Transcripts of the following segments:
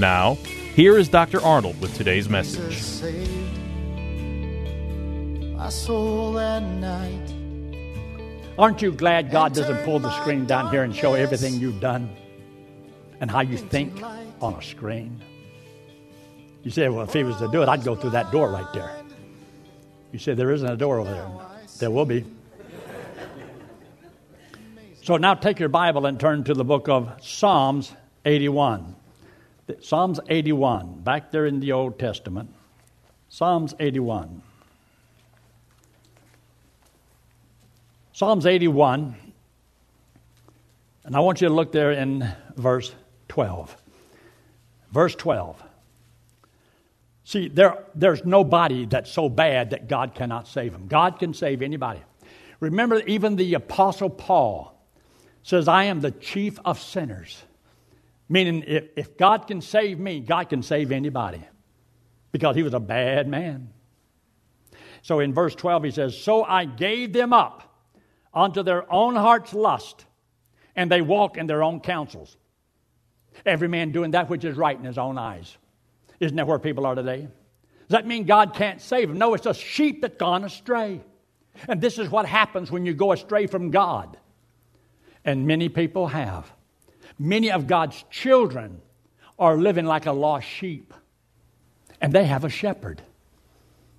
Now, here is Dr. Arnold with today's message. Saved my soul that night. Aren't you glad God doesn't pull the screen down here and show everything you've done and how you think on a screen? You say, well, if he was to do it, I'd go through that door right there. You say, there isn't a door over there. There will be. So now take your Bible and turn to the book of Psalms 81. Psalms 81, back there in the Old Testament. Psalms 81. Psalms 81, and I want you to look there in verse 12. Verse 12. See, there, there's nobody that's so bad that God cannot save him. God can save anybody. Remember, even the Apostle Paul says, I am the chief of sinners. Meaning, if, if God can save me, God can save anybody. Because he was a bad man. So in verse 12, he says, So I gave them up unto their own heart's lust, and they walk in their own counsels. Every man doing that which is right in his own eyes. Isn't that where people are today? Does that mean God can't save them? No, it's a sheep that's gone astray. And this is what happens when you go astray from God. And many people have. Many of God's children are living like a lost sheep. And they have a shepherd.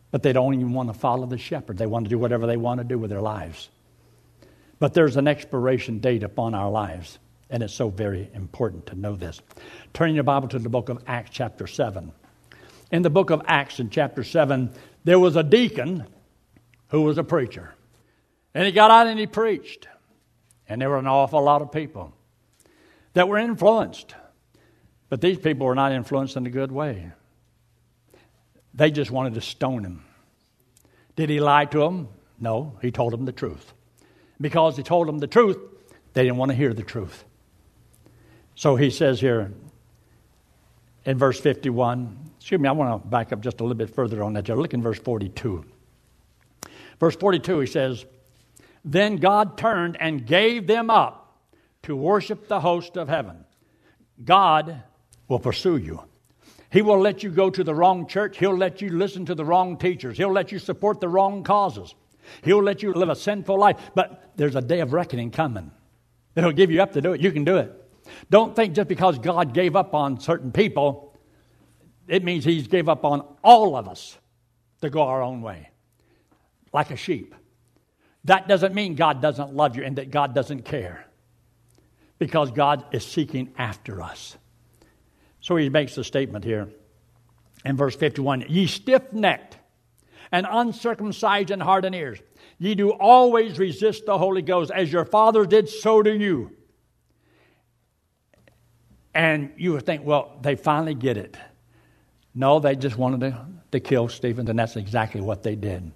But they don't even want to follow the shepherd. They want to do whatever they want to do with their lives. But there's an expiration date upon our lives, and it's so very important to know this. Turn your Bible to the book of Acts, chapter 7. In the book of Acts, in chapter 7, there was a deacon who was a preacher. And he got out and he preached. And there were an awful lot of people that were influenced. But these people were not influenced in a good way. They just wanted to stone him. Did he lie to them? No, he told them the truth because he told them the truth, they didn't want to hear the truth. So he says here in verse 51, excuse me, I want to back up just a little bit further on that. Look in verse 42. Verse 42, he says, Then God turned and gave them up to worship the host of heaven. God will pursue you. He will let you go to the wrong church. He'll let you listen to the wrong teachers. He'll let you support the wrong causes. He'll let you live a sinful life, but there's a day of reckoning coming. It'll give you up to do it. You can do it. Don't think just because God gave up on certain people, it means He's gave up on all of us to go our own way, like a sheep. That doesn't mean God doesn't love you and that God doesn't care, because God is seeking after us. So He makes the statement here in verse 51 Ye stiff necked and uncircumcised in heart and ears. Ye do always resist the Holy Ghost, as your father did, so do you. And you would think, well, they finally get it. No, they just wanted to, to kill Stephen, and that's exactly what they did.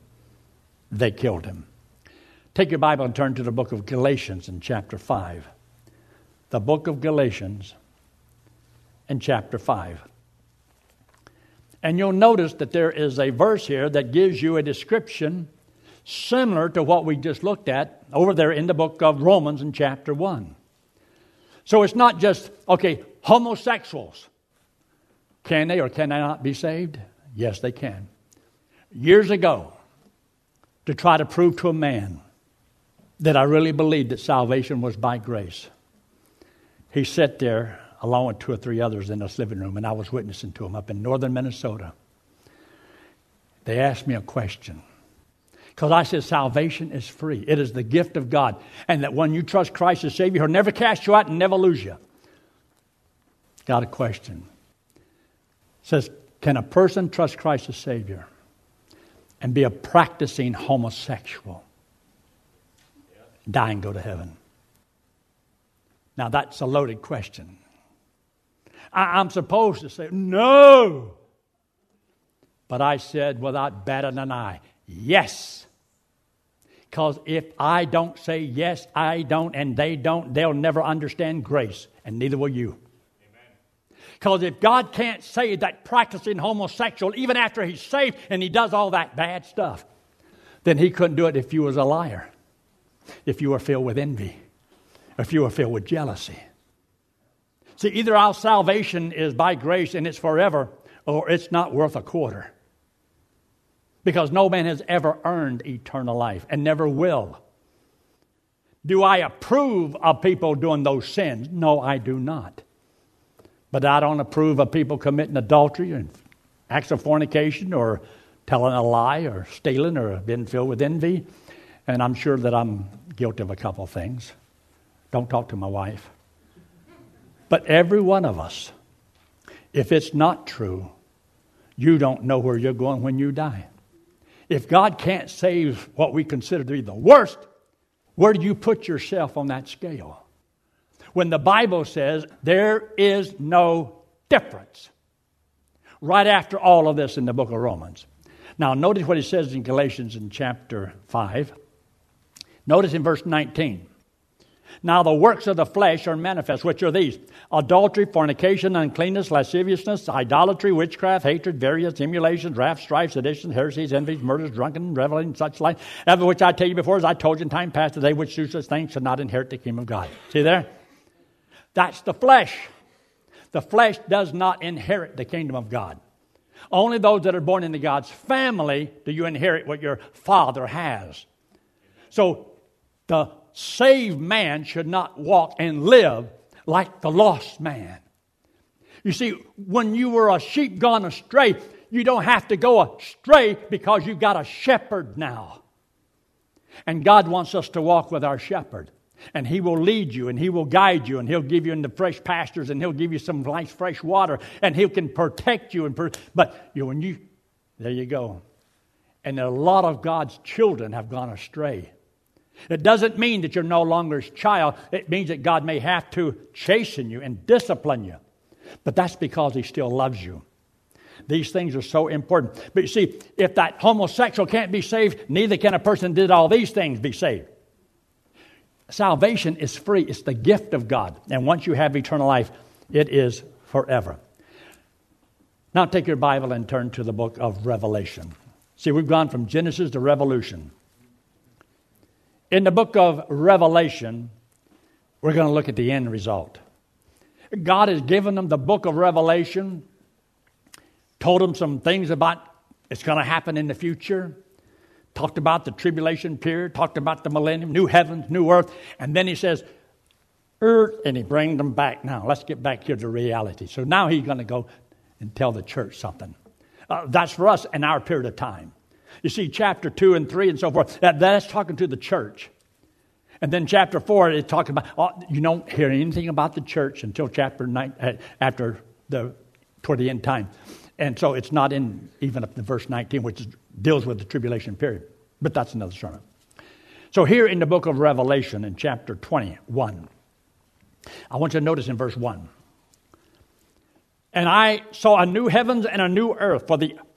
They killed him. Take your Bible and turn to the book of Galatians in chapter 5. The book of Galatians in chapter 5. And you'll notice that there is a verse here that gives you a description similar to what we just looked at over there in the book of Romans in chapter 1. So it's not just, okay, homosexuals. Can they or can they not be saved? Yes, they can. Years ago, to try to prove to a man that I really believed that salvation was by grace, he sat there along with two or three others in this living room, and I was witnessing to him up in northern Minnesota. they asked me a question. Because I said salvation is free. It is the gift of God. And that when you trust Christ as Savior, He'll never cast you out and never lose you. Got a question. It says, Can a person trust Christ as Savior and be a practicing homosexual? Die and go to heaven. Now that's a loaded question. I, am supposed to say, no. But I said without batting an eye, yes. Because if I don't say yes, I don't, and they don't, they'll never understand grace, and neither will you. Because if God can't say that practicing homosexual, even after he's saved and he does all that bad stuff, then he couldn't do it if you was a liar, if you were filled with envy, if you are filled with jealousy. See, either our salvation is by grace and it's forever, or it's not worth a quarter. Because no man has ever earned eternal life and never will. Do I approve of people doing those sins? No, I do not. But I don't approve of people committing adultery and acts of fornication or telling a lie or stealing or being filled with envy. And I'm sure that I'm guilty of a couple things. Don't talk to my wife. But every one of us, if it's not true, you don't know where you're going when you die. If God can't save what we consider to be the worst, where do you put yourself on that scale? When the Bible says there is no difference. Right after all of this in the book of Romans. Now, notice what he says in Galatians in chapter 5. Notice in verse 19. Now the works of the flesh are manifest, which are these adultery, fornication, uncleanness, lasciviousness, idolatry, witchcraft, hatred, various emulations, wrath, strife, seditions, heresies, envies, murders, drunken, reveling, such like, of which I tell you before, as I told you in time past, that they which do such things shall not inherit the kingdom of God. See there? That's the flesh. The flesh does not inherit the kingdom of God. Only those that are born into God's family do you inherit what your father has. So the saved man should not walk and live like the lost man. You see, when you were a sheep gone astray, you don't have to go astray because you've got a shepherd now. And God wants us to walk with our shepherd. And he will lead you and he will guide you and he'll give you into fresh pastures and he'll give you some nice fresh water and he can protect you. And per- but you, when you, there you go. And a lot of God's children have gone astray. It doesn't mean that you're no longer his child. It means that God may have to chasten you and discipline you. But that's because he still loves you. These things are so important. But you see, if that homosexual can't be saved, neither can a person did all these things be saved. Salvation is free, it's the gift of God. And once you have eternal life, it is forever. Now take your Bible and turn to the book of Revelation. See, we've gone from Genesis to Revolution. In the book of Revelation, we're going to look at the end result. God has given them the book of Revelation, told them some things about it's going to happen in the future, talked about the tribulation period, talked about the millennium, new heavens, new earth, and then he says, Earth, and he brings them back. Now, let's get back here to reality. So now he's going to go and tell the church something. Uh, that's for us in our period of time. You see, chapter 2 and 3 and so forth, that, that's talking to the church. And then chapter 4 is talking about, oh, you don't hear anything about the church until chapter 9, uh, after the, toward the end time. And so it's not in even up to verse 19, which is, deals with the tribulation period. But that's another sermon. So here in the book of Revelation in chapter 21, I want you to notice in verse 1. And I saw a new heavens and a new earth, for the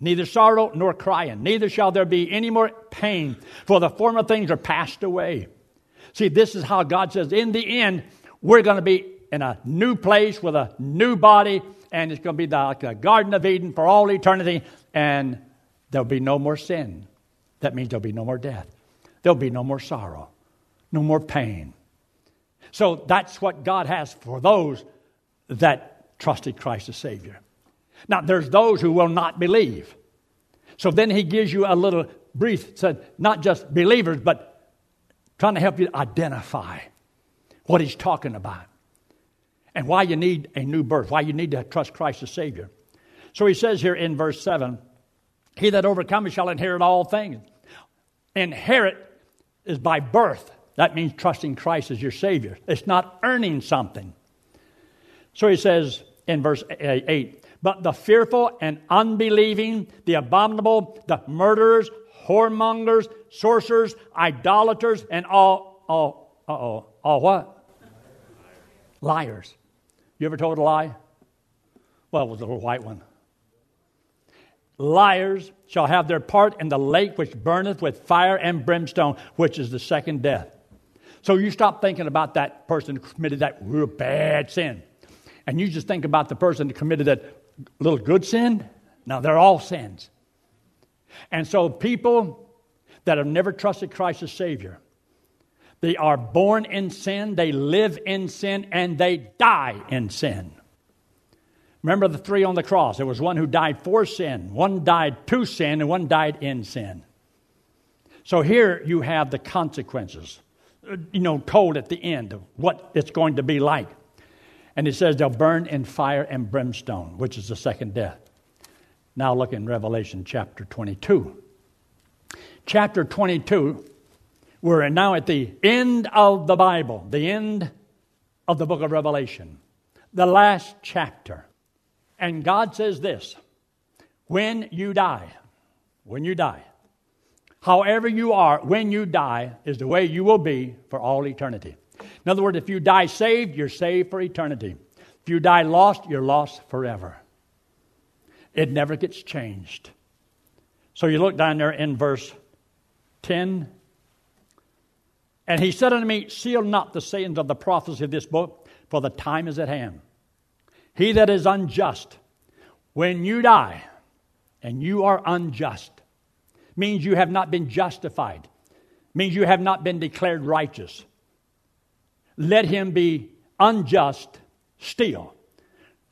neither sorrow nor crying, neither shall there be any more pain, for the former things are passed away. See, this is how God says, in the end, we're going to be in a new place with a new body, and it's going to be like the Garden of Eden for all eternity, and there'll be no more sin. That means there'll be no more death. There'll be no more sorrow, no more pain. So that's what God has for those that trusted Christ as Savior. Now, there's those who will not believe. So then he gives you a little brief, said, not just believers, but trying to help you identify what he's talking about and why you need a new birth, why you need to trust Christ as Savior. So he says here in verse 7 He that overcometh shall inherit all things. Inherit is by birth. That means trusting Christ as your Savior. It's not earning something. So he says in verse 8 But the fearful and unbelieving, the abominable, the murderers, whoremongers, sorcerers, idolaters, and all, all, uh-oh, all what? Liars. You ever told a lie? Well, it was a little white one. Liars shall have their part in the lake which burneth with fire and brimstone, which is the second death. So you stop thinking about that person who committed that real bad sin. And you just think about the person who committed that little good sin. Now, they're all sins. And so people that have never trusted Christ as Savior, they are born in sin, they live in sin, and they die in sin. Remember the three on the cross. There was one who died for sin, one died to sin, and one died in sin. So here you have the consequences, you know, told at the end of what it's going to be like. And it says they'll burn in fire and brimstone, which is the second death. Now look in Revelation chapter 22. Chapter 22 we're now at the end of the Bible, the end of the book of Revelation, the last chapter. And God says this when you die, when you die, however you are, when you die, is the way you will be for all eternity. In other words, if you die saved, you're saved for eternity. If you die lost, you're lost forever. It never gets changed. So you look down there in verse 10 and he said unto me, Seal not the sayings of the prophecy of this book, for the time is at hand. He that is unjust, when you die, and you are unjust, means you have not been justified, means you have not been declared righteous. Let him be unjust still,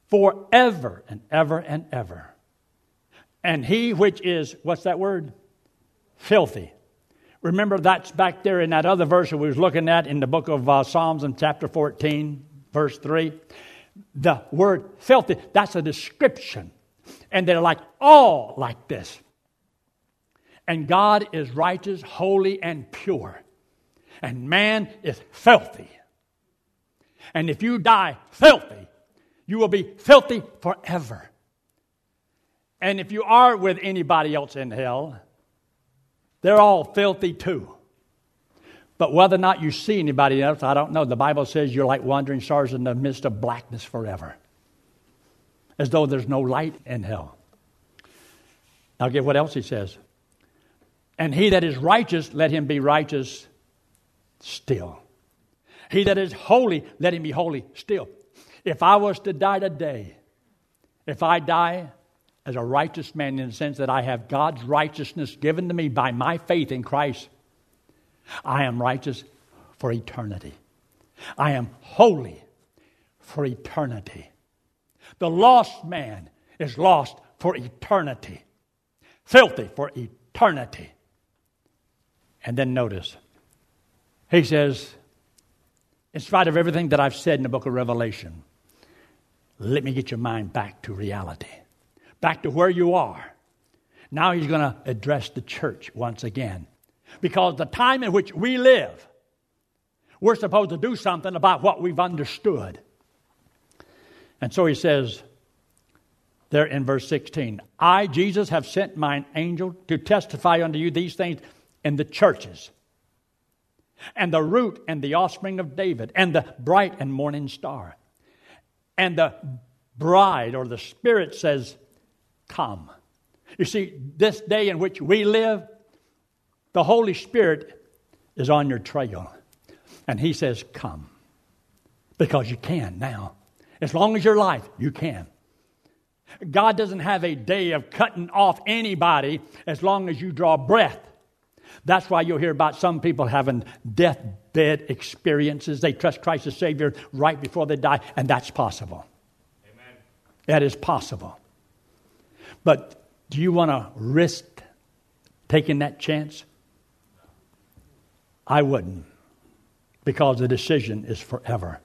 forever and ever and ever. And he which is, what's that word? Filthy Remember, that's back there in that other verse that we was looking at in the book of uh, Psalms in chapter 14, verse 3. The word filthy, that's a description. And they're like all like this. And God is righteous, holy, and pure. And man is filthy. And if you die filthy, you will be filthy forever. And if you are with anybody else in hell, they're all filthy too. But whether or not you see anybody else, I don't know. The Bible says you're like wandering stars in the midst of blackness forever, as though there's no light in hell. Now, get what else he says. And he that is righteous, let him be righteous still. He that is holy, let him be holy still. If I was to die today, if I die as a righteous man in the sense that I have God's righteousness given to me by my faith in Christ. I am righteous for eternity. I am holy for eternity. The lost man is lost for eternity, filthy for eternity. And then notice, he says, in spite of everything that I've said in the book of Revelation, let me get your mind back to reality back to where you are. Now he's going to address the church once again. Because the time in which we live, we're supposed to do something about what we've understood. And so he says there in verse 16 I, Jesus, have sent mine angel to testify unto you these things in the churches. And the root and the offspring of David, and the bright and morning star. And the bride or the Spirit says, come. You see, this day in which we live, the Holy Spirit is on your trail. And He says, Come. Because you can now. As long as you're alive, you can. God doesn't have a day of cutting off anybody as long as you draw breath. That's why you'll hear about some people having deathbed experiences. They trust Christ as Savior right before they die, and that's possible. Amen. That is possible. But do you want to risk taking that chance? I wouldn't, because the decision is forever.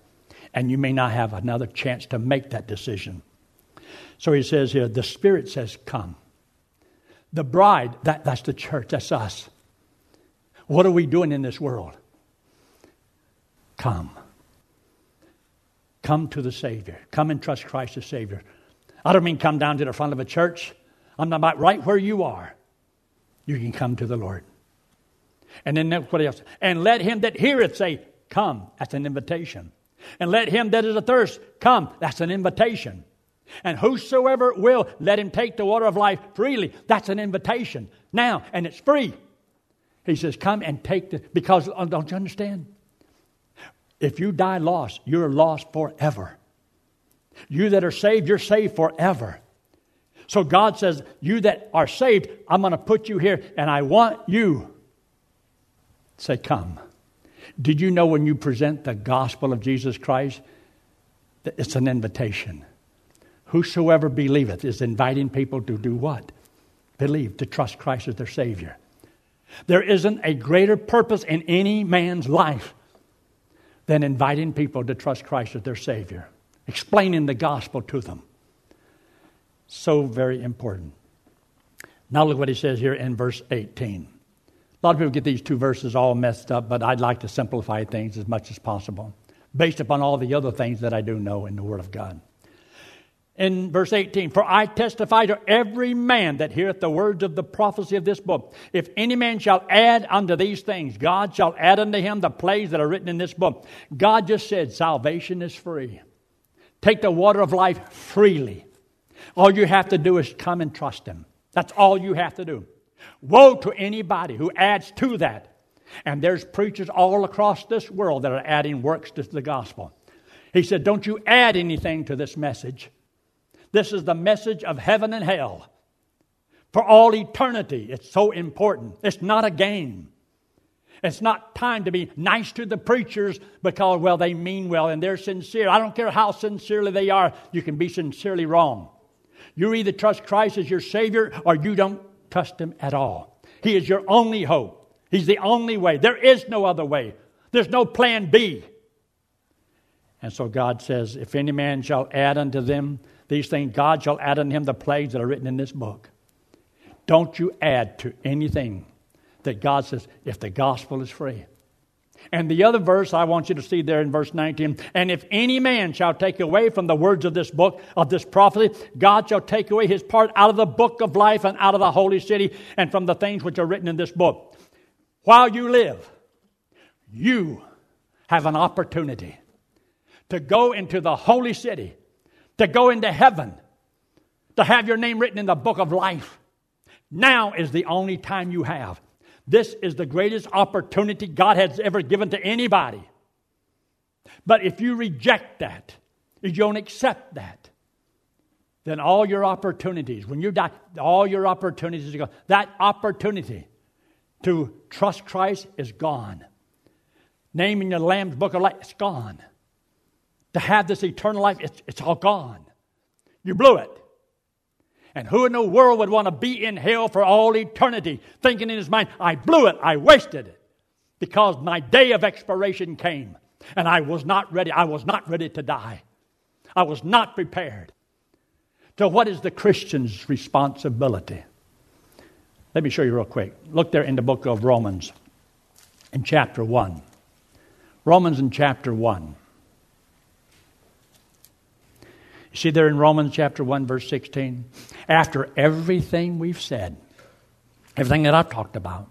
And you may not have another chance to make that decision. So he says here, the Spirit says, Come. The bride, that, that's the church, that's us. What are we doing in this world? Come. Come to the Savior. Come and trust Christ as Savior. I don't mean come down to the front of a church. I'm not about right where you are. You can come to the Lord. And then what else? And let him that heareth say, Come. That's an invitation. And let him that is athirst come. That's an invitation. And whosoever will, let him take the water of life freely. That's an invitation. Now, and it's free. He says, Come and take the, because uh, don't you understand? If you die lost, you're lost forever. You that are saved, you're saved forever. So God says, You that are saved, I'm going to put you here, and I want you. Say, Come. Did you know when you present the gospel of Jesus Christ, that it's an invitation? Whosoever believeth is inviting people to do what? Believe, to trust Christ as their Savior. There isn't a greater purpose in any man's life than inviting people to trust Christ as their Savior, explaining the gospel to them. So very important. Now look what he says here in verse 18. A lot of people get these two verses all messed up, but I'd like to simplify things as much as possible based upon all the other things that I do know in the Word of God in verse 18 For I testify to every man that heareth the words of the prophecy of this book. If any man shall add unto these things, God shall add unto him the plagues that are written in this book. God just said salvation is free. Take the water of life freely. All you have to do is come and trust Him. That's all you have to do. Woe to anybody who adds to that. And there's preachers all across this world that are adding works to the gospel. He said, Don't you add anything to this message. This is the message of heaven and hell for all eternity. It's so important. It's not a game. It's not time to be nice to the preachers because, well, they mean well and they're sincere. I don't care how sincerely they are, you can be sincerely wrong. You either trust Christ as your Savior or you don't trust Him at all. He is your only hope. He's the only way. There is no other way. There's no plan B. And so God says, If any man shall add unto them these things, God shall add unto him the plagues that are written in this book. Don't you add to anything that God says if the gospel is free. And the other verse I want you to see there in verse 19 and if any man shall take away from the words of this book, of this prophecy, God shall take away his part out of the book of life and out of the holy city and from the things which are written in this book. While you live, you have an opportunity to go into the holy city to go into heaven, to have your name written in the book of life. Now is the only time you have. This is the greatest opportunity God has ever given to anybody. But if you reject that, if you don't accept that, then all your opportunities, when you die, all your opportunities are gone. That opportunity to trust Christ is gone. Naming the Lamb's Book of Life, it's gone to have this eternal life, it's, it's all gone. You blew it. And who in the world would want to be in hell for all eternity, thinking in his mind, I blew it, I wasted it, because my day of expiration came, and I was not ready. I was not ready to die. I was not prepared. So, what is the Christian's responsibility? Let me show you real quick. Look there in the book of Romans, in chapter 1. Romans in chapter 1. See there in Romans chapter 1, verse 16? After everything we've said, everything that I've talked about,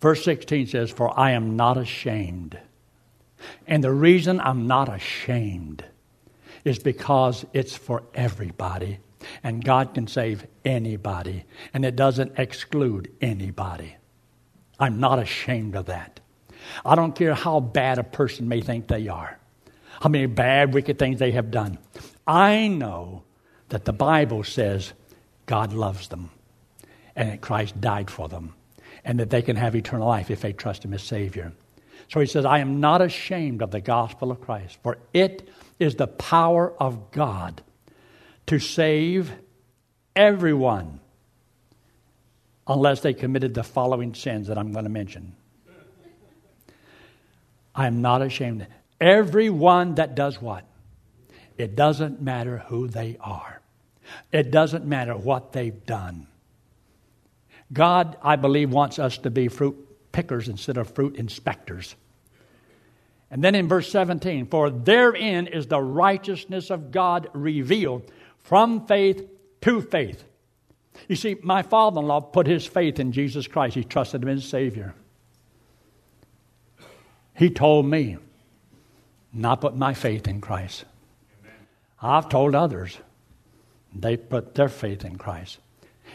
verse 16 says, For I am not ashamed. And the reason I'm not ashamed is because it's for everybody. And God can save anybody. And it doesn't exclude anybody. I'm not ashamed of that. I don't care how bad a person may think they are how many bad, wicked things they have done. I know that the Bible says God loves them and that Christ died for them. and that they can have eternal life if they trust Him as Savior. So he says, I am not ashamed of the gospel of Christ, for it is the power of God to save everyone unless they committed the following sins that I'm going to mention. I am not ashamed. Everyone that does what? It doesn't matter who they are. It doesn't matter what they've done. God, I believe, wants us to be fruit pickers instead of fruit inspectors. And then in verse 17, for therein is the righteousness of God revealed from faith to faith. You see, my father in law put his faith in Jesus Christ, he trusted him as Savior. He told me not put my faith in Christ. Amen. I've told others they put their faith in Christ.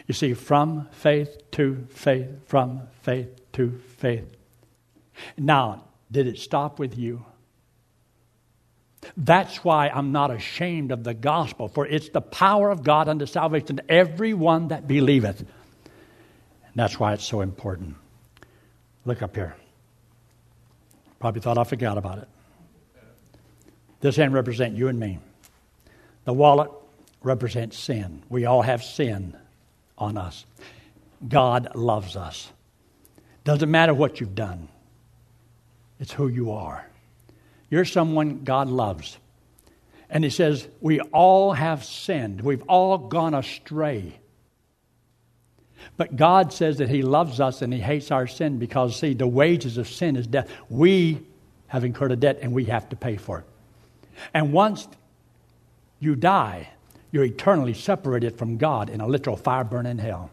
You see, from faith to faith, from faith to faith. Now, did it stop with you? That's why I'm not ashamed of the gospel, for it's the power of God unto salvation to everyone that believeth. And that's why it's so important. Look up here. Probably thought I forgot about it. This hand represents you and me. The wallet represents sin. We all have sin on us. God loves us. Doesn't matter what you've done, it's who you are. You're someone God loves. And He says, We all have sinned, we've all gone astray. But God says that He loves us and He hates our sin because, see, the wages of sin is death. We have incurred a debt and we have to pay for it. And once you die, you're eternally separated from God in a literal fire burning hell.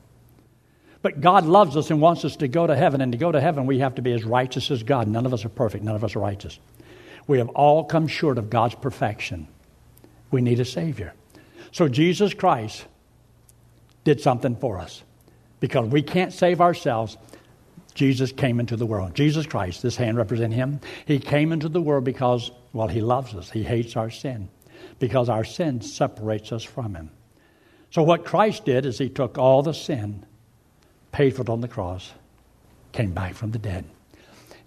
But God loves us and wants us to go to heaven. And to go to heaven, we have to be as righteous as God. None of us are perfect, none of us are righteous. We have all come short of God's perfection. We need a Savior. So Jesus Christ did something for us. Because we can't save ourselves, Jesus came into the world. Jesus Christ, this hand represents him. He came into the world because, well, he loves us. He hates our sin. Because our sin separates us from him. So what Christ did is he took all the sin paid for it on the cross, came back from the dead.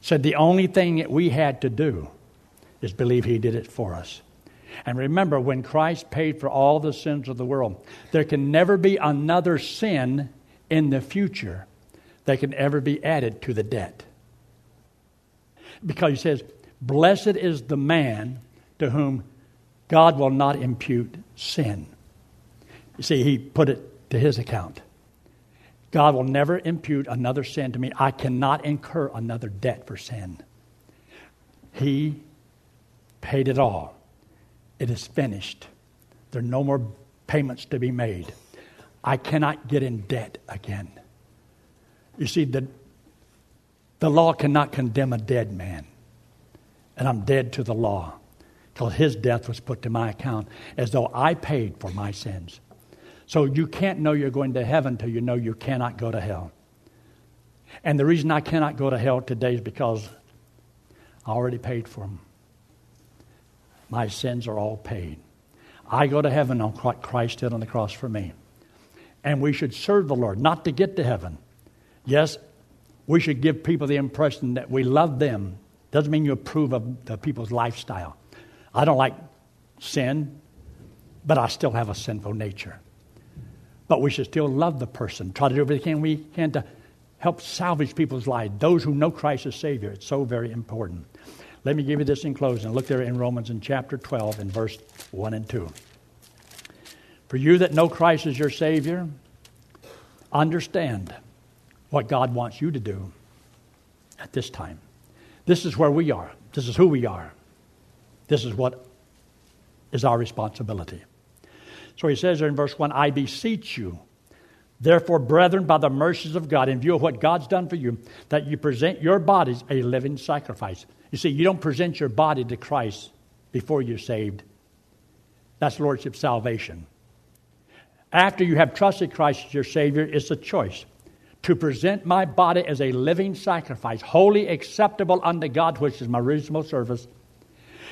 Said the only thing that we had to do is believe He did it for us. And remember, when Christ paid for all the sins of the world, there can never be another sin in the future that can ever be added to the debt. Because He says, Blessed is the man to whom God will not impute sin. You see, He put it to His account. God will never impute another sin to me. I cannot incur another debt for sin. He paid it all. It is finished. There are no more payments to be made. I cannot get in debt again. You see, the, the law cannot condemn a dead man. And I'm dead to the law because his death was put to my account as though I paid for my sins. So you can't know you're going to heaven till you know you cannot go to hell. And the reason I cannot go to hell today is because I already paid for them. My sins are all paid. I go to heaven on what Christ did on the cross for me. And we should serve the Lord, not to get to heaven. Yes, we should give people the impression that we love them. Doesn't mean you approve of the people's lifestyle. I don't like sin, but I still have a sinful nature. But we should still love the person, try to do everything we can to help salvage people's lives, those who know Christ as Savior. It's so very important. Let me give you this in closing. Look there in Romans in chapter 12 in verse 1 and 2. For you that know Christ as your Savior, understand what God wants you to do at this time. This is where we are. This is who we are. This is what is our responsibility. So he says there in verse 1 I beseech you, therefore, brethren, by the mercies of God, in view of what God's done for you, that you present your bodies a living sacrifice. You see, you don't present your body to Christ before you're saved. That's Lordship salvation. After you have trusted Christ as your Savior, it's a choice to present my body as a living sacrifice, wholly acceptable unto God, which is my reasonable service.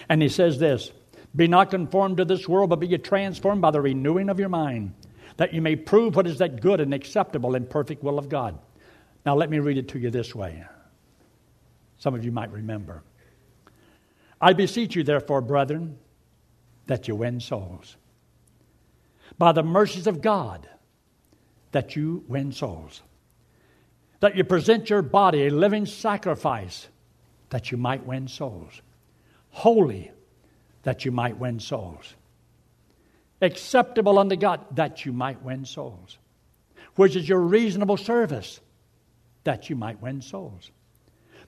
And he says this be not conformed to this world, but be ye transformed by the renewing of your mind, that you may prove what is that good and acceptable and perfect will of God. Now, let me read it to you this way. Some of you might remember. I beseech you, therefore, brethren, that you win souls. By the mercies of God, that you win souls. That you present your body a living sacrifice, that you might win souls. Holy, that you might win souls. Acceptable unto God, that you might win souls. Which is your reasonable service, that you might win souls.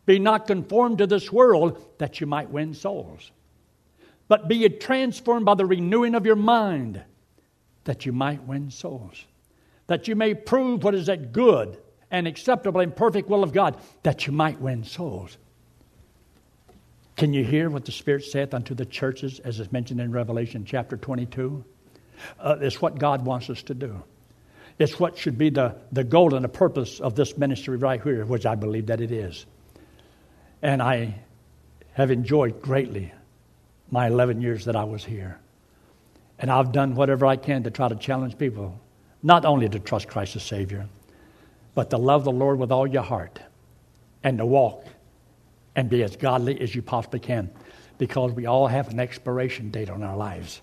Be not conformed to this world, that you might win souls. But be ye transformed by the renewing of your mind, that you might win souls. That you may prove what is that good and acceptable and perfect will of God, that you might win souls. Can you hear what the Spirit saith unto the churches, as is mentioned in Revelation chapter 22? Uh, it's what God wants us to do. It's what should be the, the goal and the purpose of this ministry right here, which I believe that it is. And I have enjoyed greatly my 11 years that I was here. And I've done whatever I can to try to challenge people, not only to trust Christ as Savior, but to love the Lord with all your heart and to walk and be as godly as you possibly can because we all have an expiration date on our lives.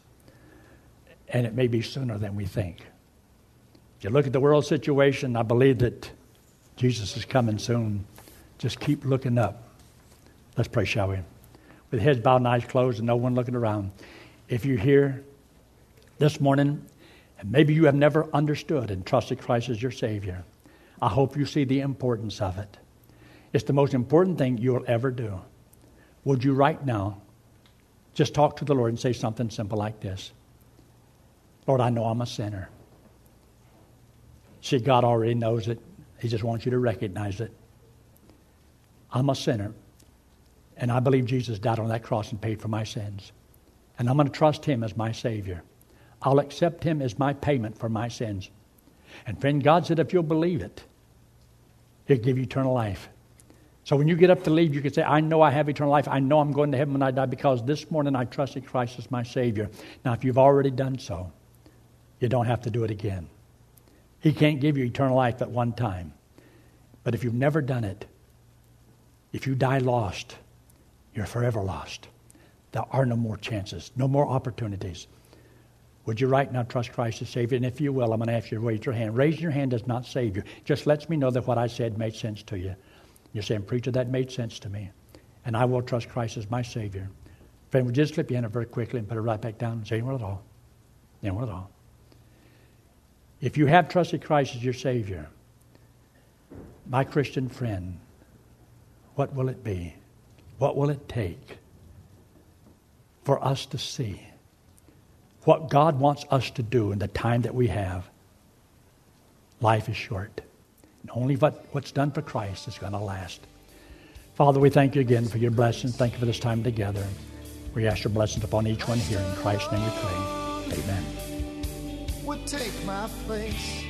And it may be sooner than we think. If you look at the world situation, I believe that Jesus is coming soon. Just keep looking up. Let's pray, shall we? With heads bowed and eyes closed and no one looking around. If you're here this morning, and maybe you have never understood and trusted Christ as your Savior, I hope you see the importance of it. It's the most important thing you'll ever do. Would you right now just talk to the Lord and say something simple like this Lord, I know I'm a sinner. See, God already knows it. He just wants you to recognize it. I'm a sinner. And I believe Jesus died on that cross and paid for my sins. And I'm going to trust Him as my Savior. I'll accept Him as my payment for my sins. And friend, God said if you'll believe it, He'll give you eternal life. So when you get up to leave, you can say, I know I have eternal life. I know I'm going to heaven when I die because this morning I trusted Christ as my Savior. Now, if you've already done so, you don't have to do it again. He can't give you eternal life at one time. But if you've never done it, if you die lost, you're forever lost. There are no more chances, no more opportunities. Would you right now trust Christ as Savior? And if you will, I'm going to ask you to raise your hand. Raising your hand does not save you. Just lets me know that what I said made sense to you. You're saying, Preacher, that made sense to me. And I will trust Christ as my Savior. Friend, would you just slip your hand very quickly and put it right back down and say, anyone at all? Anyone at all? If you have trusted Christ as your Savior, my Christian friend, what will it be? What will it take for us to see what God wants us to do in the time that we have? Life is short. And only what, what's done for Christ is going to last. Father, we thank you again for your blessings. Thank you for this time together. We ask your blessings upon each one here. In Christ's name we pray. Amen. Would take my place.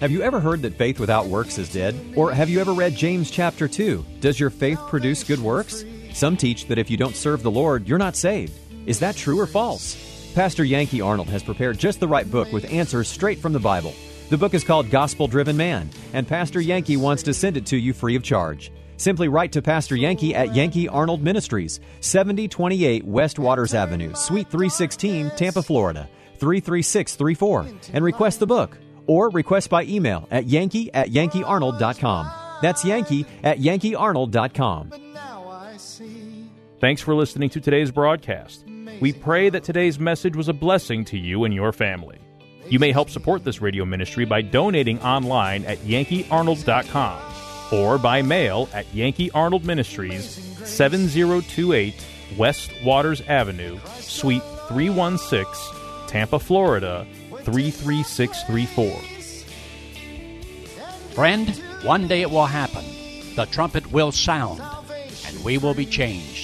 Have you ever heard that faith without works is dead? Or have you ever read James chapter 2? Does your faith produce good works? Some teach that if you don't serve the Lord, you're not saved. Is that true or false? Pastor Yankee Arnold has prepared just the right book with answers straight from the Bible. The book is called Gospel Driven Man, and Pastor Yankee wants to send it to you free of charge. Simply write to Pastor Yankee at Yankee Arnold Ministries, 7028 West Waters Avenue, Suite 316, Tampa, Florida, 33634, and request the book. Or request by email at yankee at yankeearnold.com. That's yankee at yankeearnold.com. Thanks for listening to today's broadcast. We pray that today's message was a blessing to you and your family. You may help support this radio ministry by donating online at yankeearnold.com or by mail at Yankee Arnold Ministries, 7028 West Waters Avenue, Suite 316, Tampa, Florida 33634. Friend, one day it will happen. The trumpet will sound, and we will be changed,